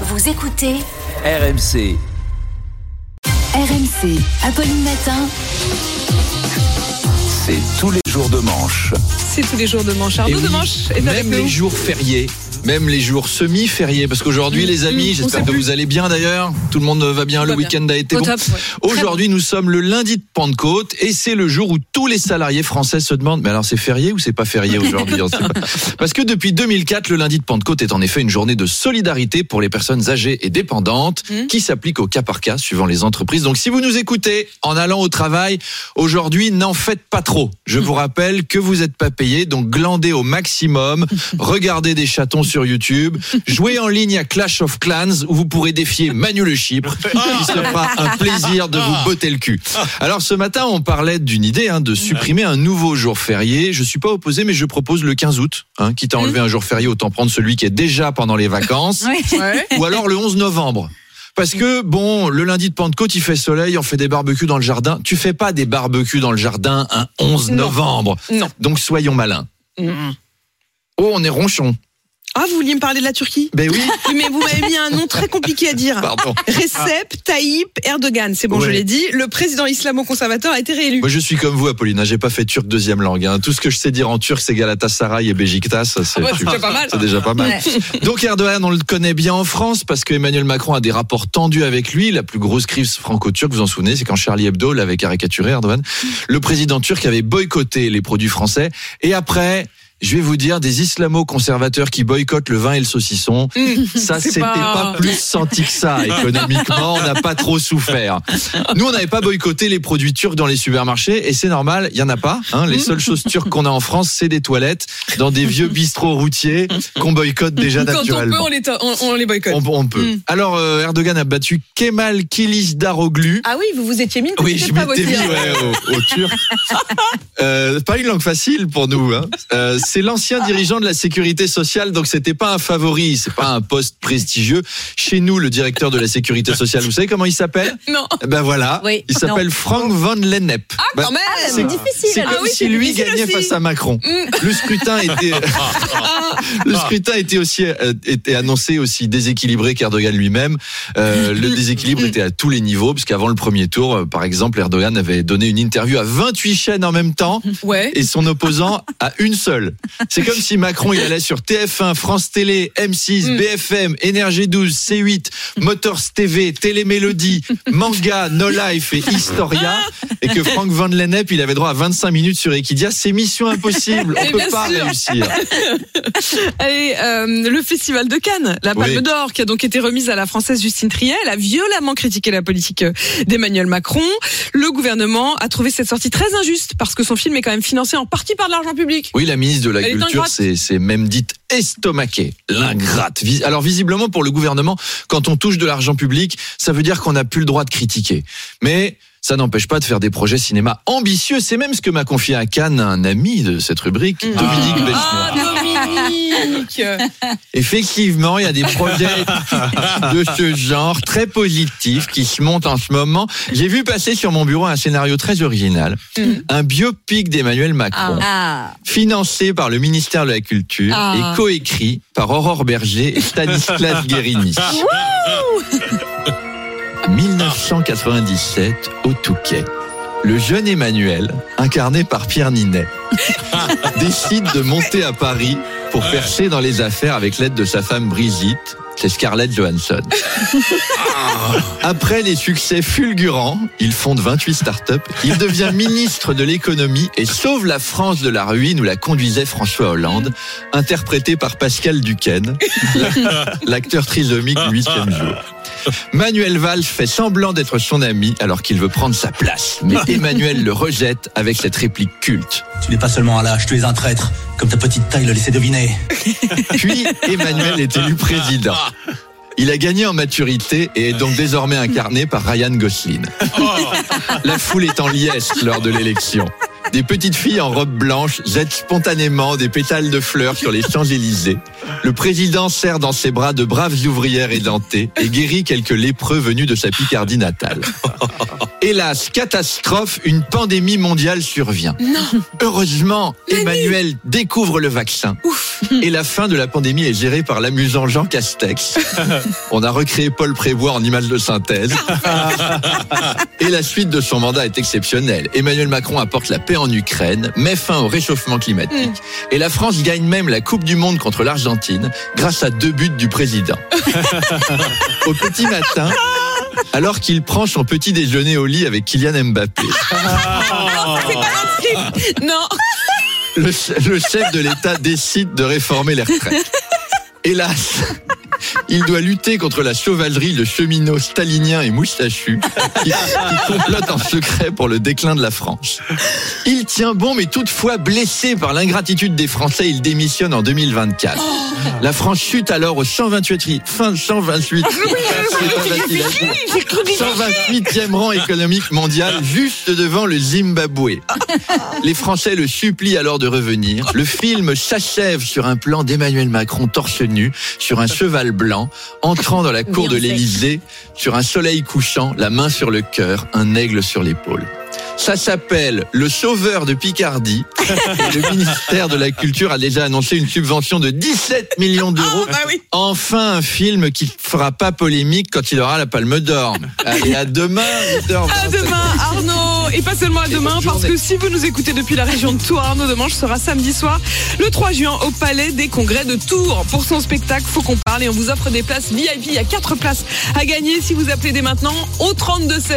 Vous écoutez RMC. RMC. Apolline Matin. C'est tous les jours de manche. C'est tous les jours de manche. Arnaud Et de oui, manche est avec Même nous. les jours fériés, même les jours semi-fériés, parce qu'aujourd'hui, Mm, les amis, mm, on j'espère que plus. vous allez bien d'ailleurs. Tout le monde va bien, le week-end a été Au bon. ouais. Aujourd'hui, nous sommes le lundi de Pentecôte et c'est le jour où tous les salariés français se demandent mais alors c'est férié ou c'est pas férié aujourd'hui. Parce que depuis 2004, le lundi de Pentecôte est en effet une journée de solidarité pour les personnes âgées et dépendantes Mhm. qui s'applique au cas par cas suivant les entreprises. Donc si vous nous écoutez en allant au travail, aujourd'hui, n'en faites pas trop. Je vous rappelle que vous n'êtes pas payé, donc glandez au maximum, regardez des chatons sur YouTube, jouez en ligne à Clash of Clans où vous pourrez défier Manu le Chypre, qui se fera un plaisir de vous botter le cul. Alors ce matin, on parlait d'une idée hein, de supprimer un nouveau jour férié. Je suis pas opposé, mais je propose le 15 août. Hein, quitte à enlever un jour férié, autant prendre celui qui est déjà pendant les vacances, Ouais. ou alors le 11 novembre. Parce que bon, le lundi de Pentecôte, il fait soleil, on fait des barbecues dans le jardin. Tu fais pas des barbecues dans le jardin un 11 Non. novembre. Non. Donc soyons malins. Mm. Oh, on est ronchon. Ah, vous vouliez me parler de la Turquie Ben oui, Oui, mais vous m'avez mis un nom très compliqué à dire. pardon. Recep Tayyip Erdogan. C'est bon, je l'ai dit. Le président islamo-conservateur a été réélu. Moi, je suis comme vous, Apolline. hein, J'ai pas fait turc deuxième langue. hein. Tout ce que je sais dire en turc, c'est Galatasaray et Beşiktaş. ça, C'est Ah ouais, déjà pas mal. c'est déjà pas mal. Donc Erdogan, on le connaît bien en France parce que Emmanuel Macron a des rapports tendus avec lui. La plus grosse crise franco-turque, vous vous en souvenez, c'est quand Charlie Hebdo l'avait caricaturé, Erdogan. Le président turc avait boycotté les produits français. Et après, je vais vous dire, des islamo-conservateurs qui boycottent le vin et le saucisson. Ça, C'est c'était pas- pas... plus senti que ça économiquement. On n'a pas trop souffert. Nous, on n'avait pas boycotté les produits turcs dans les supermarchés et c'est normal, il y en a pas. Hein. Les seules choses turques qu'on a en France, c'est des toilettes dans des vieux bistrots routiers qu'on boycotte déjà Quand on peut, naturellement. on les, on, on les boycotte. On, on peut. Mm. Alors, euh, Erdogan a battu Kemal Kılıçdaroğlu. Ah oui, vous vous étiez mis Oui, je m'étais mis ouais, au, au turc. Euh, pas une langue facile pour nous. Hein. Euh, c'est l'ancien dirigeant de la sécurité sociale, donc c'était pas un favori, c'est pas un poste prestigieux. Chez nous, le directeur de la sécurité sociale, vous savez comment il s'appelle? Non. Ben voilà, Oui. il s'appelle Frank Van Lennep. Ah, Ben, quand même. c'est difficile, C'est alors. comme Ah oui, si lui gagnait aussi. face à Macron. Mm. Le scrutin était, le scrutin était aussi euh, était annoncé aussi déséquilibré qu'Erdogan lui-même. Euh, le déséquilibre était à tous les niveaux, puisqu'avant le premier tour, euh, par exemple, Erdogan avait donné une interview à 28 chaînes en même temps Ouais. et son opposant à une seule. C'est comme si Macron il allait sur TF1, France Télé, M6, Mm. BFM, Énergie 12, C8, Motors TV, Télémélodie, Manga, No Life et Historia et que Frank Van Lennep il avait droit à 25 minutes sur Equidia. C'est mission impossible. On Et peut pas sûr. réussir. Allez, euh, le festival de Cannes, la Palme Oui. d'Or, qui a donc été remise à la française Justine Triet, elle a violemment critiqué la politique euh, d'Emmanuel Macron. Le gouvernement a trouvé cette sortie très injuste parce que son film est quand même financé en partie par de l'argent public. Oui, la ministre de la Elle est Culture ingrate. c'est c'est même dite estomaquée, l'ingrate. Alors visiblement pour le gouvernement, quand on touche de l'argent public, ça veut dire qu'on n'a plus le droit de critiquer. Mais ça n'empêche pas de faire des projets cinéma ambitieux. C'est même ce que m'a confié à Cannes un ami de cette rubrique, Dominique Bechner. Ah, Dominique Effectivement, il y a des projets de ce genre très positifs qui se montent en ce moment. J'ai vu passer sur mon bureau un scénario très original, Mhm. un biopic d'Emmanuel Macron, Ah, financé par le ministère de la Culture Ah. et coécrit par Aurore Berger et Stanislas Guérini. 1997 au Touquet. Le jeune Emmanuel, incarné par Pierre Ninet, décide de monter à Paris pour percer dans les affaires avec l'aide de sa femme Brigitte, c'est Scarlett Johansson. Après les succès fulgurants, il fonde 28 startups, il devient ministre de l'économie et sauve la France de la ruine où la conduisait François Hollande, interprété par Pascal Duquesne, l'acteur trisomique du huitième jour. Manuel Valls fait semblant d'être son ami alors qu'il veut prendre sa place. Mais Emmanuel le rejette avec cette réplique culte. Tu n'es pas seulement un lâche, tu es un traître, comme ta petite taille le laissait deviner. Puis Emmanuel est élu président. Il a gagné en maturité et est donc désormais incarné par Ryan Gosling. La foule est en liesse lors de l'élection. Des petites filles en robe blanche jettent spontanément des pétales de fleurs sur les Champs-Élysées. Le président serre dans ses bras de braves ouvrières édentées et guérit quelques lépreux venus de sa Picardie natale. Hélas, catastrophe, une pandémie mondiale survient. Heureusement, Emmanuel découvre le vaccin. Et la fin de la pandémie est gérée par l'amusant Jean Castex. On a recréé Paul Prévost en image de synthèse. Et la suite de son mandat est exceptionnelle. Emmanuel Macron apporte la paix en Ukraine, met fin au réchauffement climatique. Et la France gagne même la Coupe du Monde contre l'Argentine grâce à deux buts du président. Au petit matin, alors qu'il prend son petit déjeuner au lit avec Kylian Mbappé. Non. le, le chef de l'État décide de réformer les retraites. Hélas, il doit lutter contre la sauvagerie de cheminots staliniens et moustachus qui, qui complotent en secret pour le déclin de la France. Il tient bon, mais toutefois blessé par l'ingratitude des Français, il démissionne en 2024. La France chute alors au 128 fin 128 128e rang économique mondial, juste devant le Zimbabwe. Les Français le supplient alors de revenir. Le film s'achève sur un plan d'Emmanuel Macron torse nu, sur un cheval blanc, entrant dans la cour de l'Élysée, sur un soleil couchant, la main sur le cœur, un aigle sur l'épaule. Ça s'appelle Le Sauveur de Picardie. Et le ministère de la Culture a déjà annoncé une subvention de 17 millions d'euros. Ah, bah oui. Enfin, un film qui fera pas polémique quand il aura la Palme d'Or. Allez, à demain, 8h20. À demain, Arnaud. Et pas seulement à demain, parce journée. que si vous nous écoutez depuis la région de Tours, Arnaud Demange sera samedi soir, le 3 juin, au Palais des Congrès de Tours. Pour son spectacle, faut qu'on parle et on vous offre des places VIP. Il y a 4 places à gagner si vous appelez dès maintenant au 32 16.